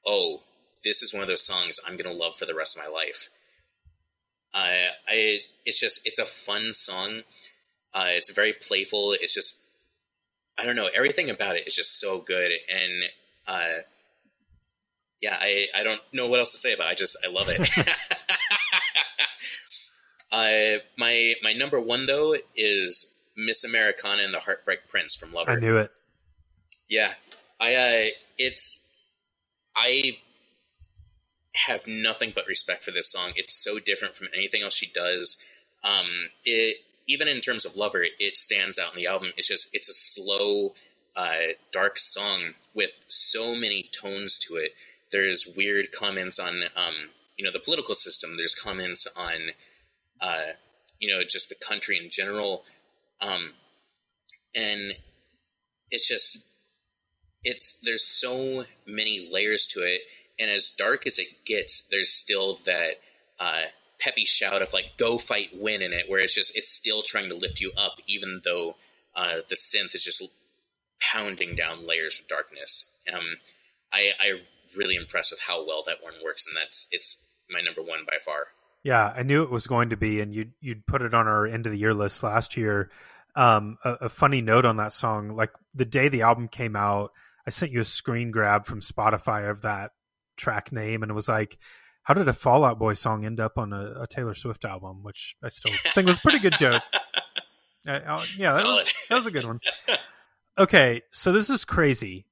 oh, this is one of those songs I'm going to love for the rest of my life. Uh, I, it's just, it's a fun song. Uh, it's very playful. It's just, I don't know, everything about it is just so good. And uh, yeah, I, I don't know what else to say about it. I just I love it. uh, my my number one though is Miss Americana and the Heartbreak Prince from Lover. I knew it. Yeah, I uh, it's I have nothing but respect for this song. It's so different from anything else she does. Um, it even in terms of Lover, it stands out in the album. It's just it's a slow, uh, dark song with so many tones to it. There's weird comments on um, you know the political system. There's comments on uh, you know just the country in general, um, and it's just it's there's so many layers to it and as dark as it gets there's still that uh, peppy shout of like go fight win in it where it's just it's still trying to lift you up even though uh, the synth is just pounding down layers of darkness um, I, I really impressed with how well that one works and that's it's my number one by far Yeah, I knew it was going to be, and you'd you'd put it on our end of the year list last year. Um, a, a funny note on that song, like the day the album came out, I sent you a screen grab from Spotify of that track name, and it was like, how did a Fall Out Boy song end up on a, a Taylor Swift album? Which I still think was a pretty good joke. Uh, uh, yeah, that was, that was a good one. Okay, so this is crazy.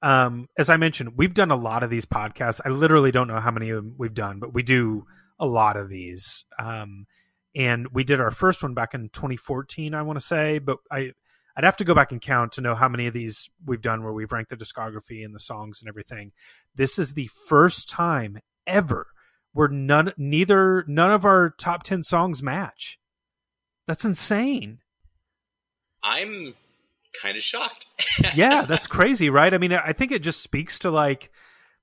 Um, as I mentioned, we've done a lot of these podcasts. I literally don't know how many of them we've done, but we do a lot of these. Um, and we did our first one back in 2014, I want to say, but I I'd have to go back and count to know how many of these we've done where we've ranked the discography and the songs and everything. This is the first time ever where none neither none of our top 10 songs match. That's insane. i'm kind of shocked yeah, that's crazy, right? I mean, I think it just speaks to like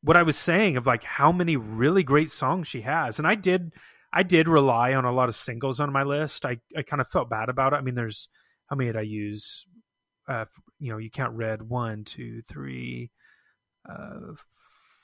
what I was saying of like how many really great songs she has. And I did I did rely on a lot of singles on my list. I I kind of felt bad about it. I mean, there's how many did I use? Uh, you know, you count red one, two, three, uh,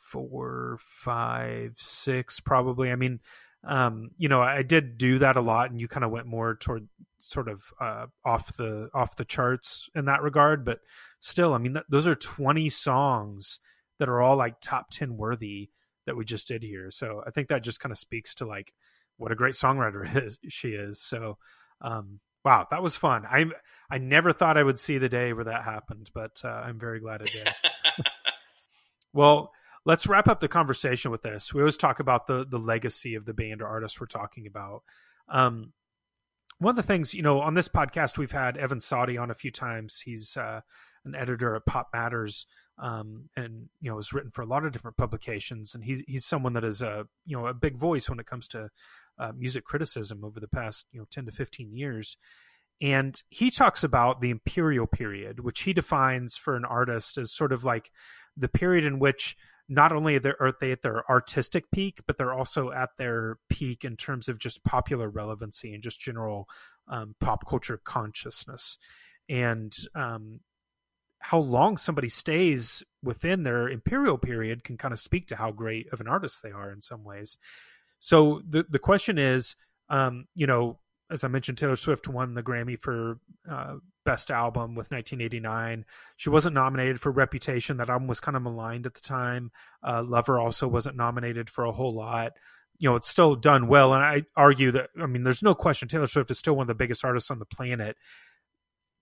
four, five, six, probably. I mean, um, you know, I did do that a lot, and you kind of went more toward sort of uh, off the off the charts in that regard. But still, I mean, th- those are twenty songs that are all like top ten worthy that we just did here. So I think that just kind of speaks to like what a great songwriter is she is. So um, wow, that was fun. I I never thought I would see the day where that happened, but uh, I'm very glad it did. Well, let's wrap up the conversation with this. We always talk about the the legacy of the band or artist we're talking about. Um, one of the things, you know, on this podcast, we've had Evan Sawdey on a few times. He's uh, an editor at PopMatters, um, and you know, has written for a lot of different publications. And he's he's someone that is a you know a big voice when it comes to uh, music criticism over the past you know ten to fifteen years. And he talks about the imperial period, which he defines for an artist as sort of like the period in which not only are they at their artistic peak, but they're also at their peak in terms of just popular relevancy and just general um, pop culture consciousness. And um, how long somebody stays within their imperial period can kind of speak to how great of an artist they are in some ways. So the the question is, um, you know, as I mentioned, Taylor Swift won the Grammy for uh, Best Album with 1989. She wasn't nominated for Reputation. That album was kind of maligned at the time. Uh, Lover also wasn't nominated for a whole lot. You know, it's still done well. And I argue that, I mean, there's no question Taylor Swift is still one of the biggest artists on the planet.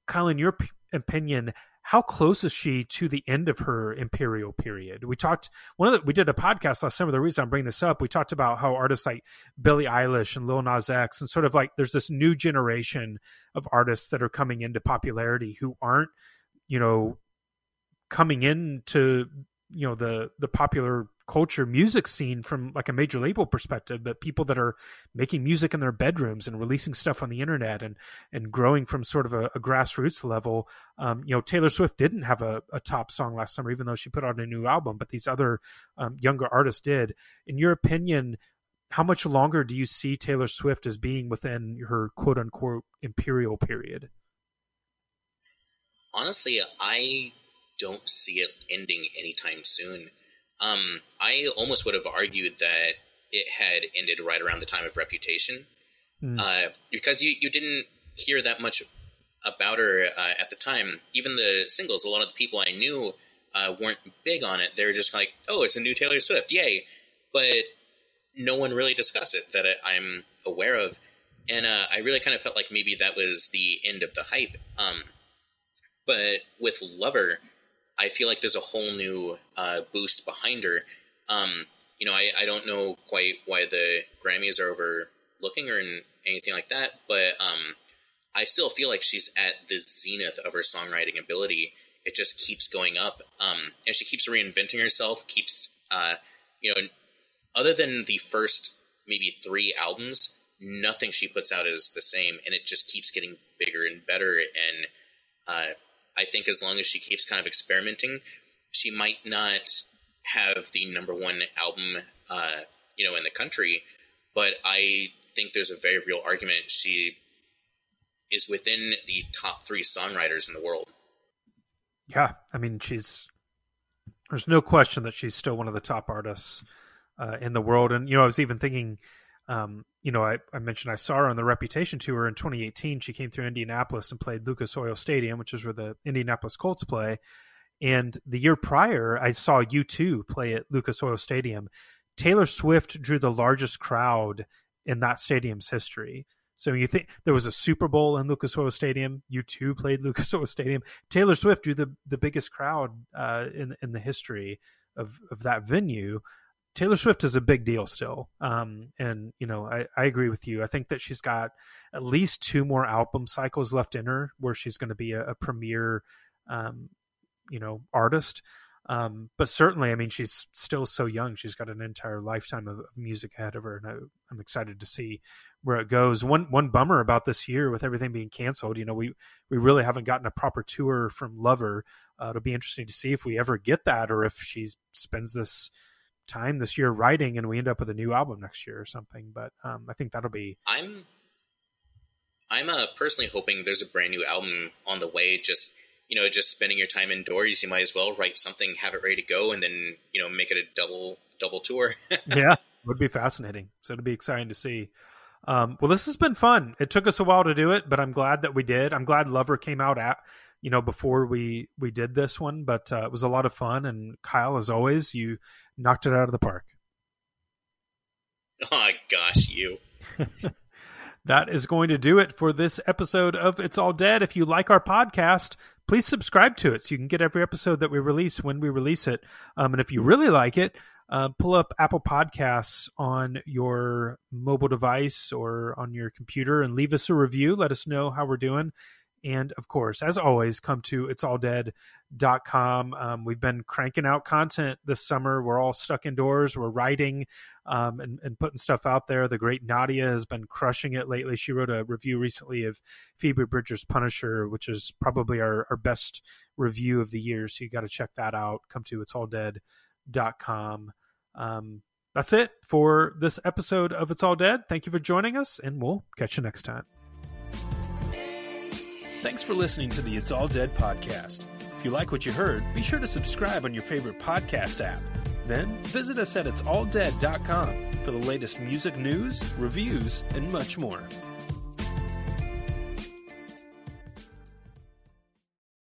Kyle, in your p- opinion, how close is she to the end of her imperial period? We talked one of the we did a podcast last summer. The reason I'm bringing this up, we talked about how artists like Billie Eilish and Lil Nas X, and sort of like there's this new generation of artists that are coming into popularity who aren't, you know, coming into you know the the popular culture music scene from like a major label perspective but people that are making music in their bedrooms and releasing stuff on the internet and and growing from sort of a, a grassroots level um, you know taylor swift didn't have a, a, top song last summer even though she put out a new album but these other um, younger artists did. In your opinion how much longer do you see taylor swift as being within her quote unquote imperial period? Honestly i don't see it ending anytime soon um, I almost would have argued that it had ended right around the time of Reputation, mm. uh, because you you didn't hear that much about her uh, at the time. Even the singles, a lot of the people I knew uh, weren't big on it. They were just like, "Oh, it's a new Taylor Swift, yay!" But no one really discussed it that I'm aware of, and uh, I really kind of felt like maybe that was the end of the hype. Um, but with Lover, I feel like there's a whole new uh, boost behind her. Um, you know, I, I don't know quite why the Grammys are overlooking her and anything like that, but um, I still feel like she's at the zenith of her songwriting ability. It just keeps going up, um, and she keeps reinventing herself. Keeps, uh, you know, other than the first maybe three albums, nothing she puts out is the same, and it just keeps getting bigger and better. And uh, I think as long as she keeps kind of experimenting, she might not have the number one album, uh, you know, in the country. But I think there's a very real argument she is within the top three songwriters in the world. Yeah, I mean, she's there's no question that she's still one of the top artists uh, in the world. And you know, I was even thinking um, you know, I, I, mentioned I saw her on the Reputation tour in 2018. She came through Indianapolis and played Lucas Oil Stadium, which is where the Indianapolis Colts play. And the year prior, I saw U2 play at Lucas Oil Stadium. Taylor Swift drew the largest crowd in that stadium's history. So you think there was a Super Bowl in Lucas Oil Stadium? U2 played Lucas Oil Stadium. Taylor Swift drew the the biggest crowd uh, in in the history of of that venue. Taylor Swift is a big deal still. Um, and, you know, I, I agree with you. I think that she's got at least two more album cycles left in her where she's going to be a, a premier, um, you know, artist. Um, but certainly, I mean, she's still so young. She's got an entire lifetime of, of music ahead of her, and I, am excited to see where it goes. One one bummer about this year with everything being canceled, you know, we we really haven't gotten a proper tour from Lover. Uh, it'll be interesting to see if we ever get that, or if she spends this time this year writing and we end up with a new album next year or something. But um, I think that'll be. I'm I'm uh, personally hoping there's a brand new album on the way. Just you know, just spending your time indoors, you might as well write something, have it ready to go, and then you know make it a double double tour. yeah, would be fascinating. So it'd be exciting to see. Um, well, this has been fun. It took us a while to do it, but I'm glad that we did. I'm glad Lover came out at you know before we we did this one, but uh, it was a lot of fun. And Kyle, as always, you knocked it out of the park. Oh gosh, you. that is going to do it for this episode of It's All Dead. If you like our podcast, please subscribe to it so you can get every episode that we release when we release it. Um, and if you really like it, uh, pull up Apple Podcasts on your mobile device or on your computer and leave us a review. Let us know how we're doing. And of course, as always, come to itsalldead.com. Um, we've been cranking out content this summer. We're all stuck indoors. We're writing um, and, and, putting stuff out there. The great Nadia has been crushing it lately. She wrote a review recently of Phoebe Bridgers' Punisher, which is probably our, our best review of the year. So you got to check that out. Come to itsalldead.com. Um, that's it for this episode of It's All Dead. Thank you for joining us, and we'll catch you next time. Thanks for listening to the It's All Dead podcast. If you like what you heard, be sure to subscribe on your favorite podcast app. Then visit us at itsalldead.com for the latest music news, reviews, and much more.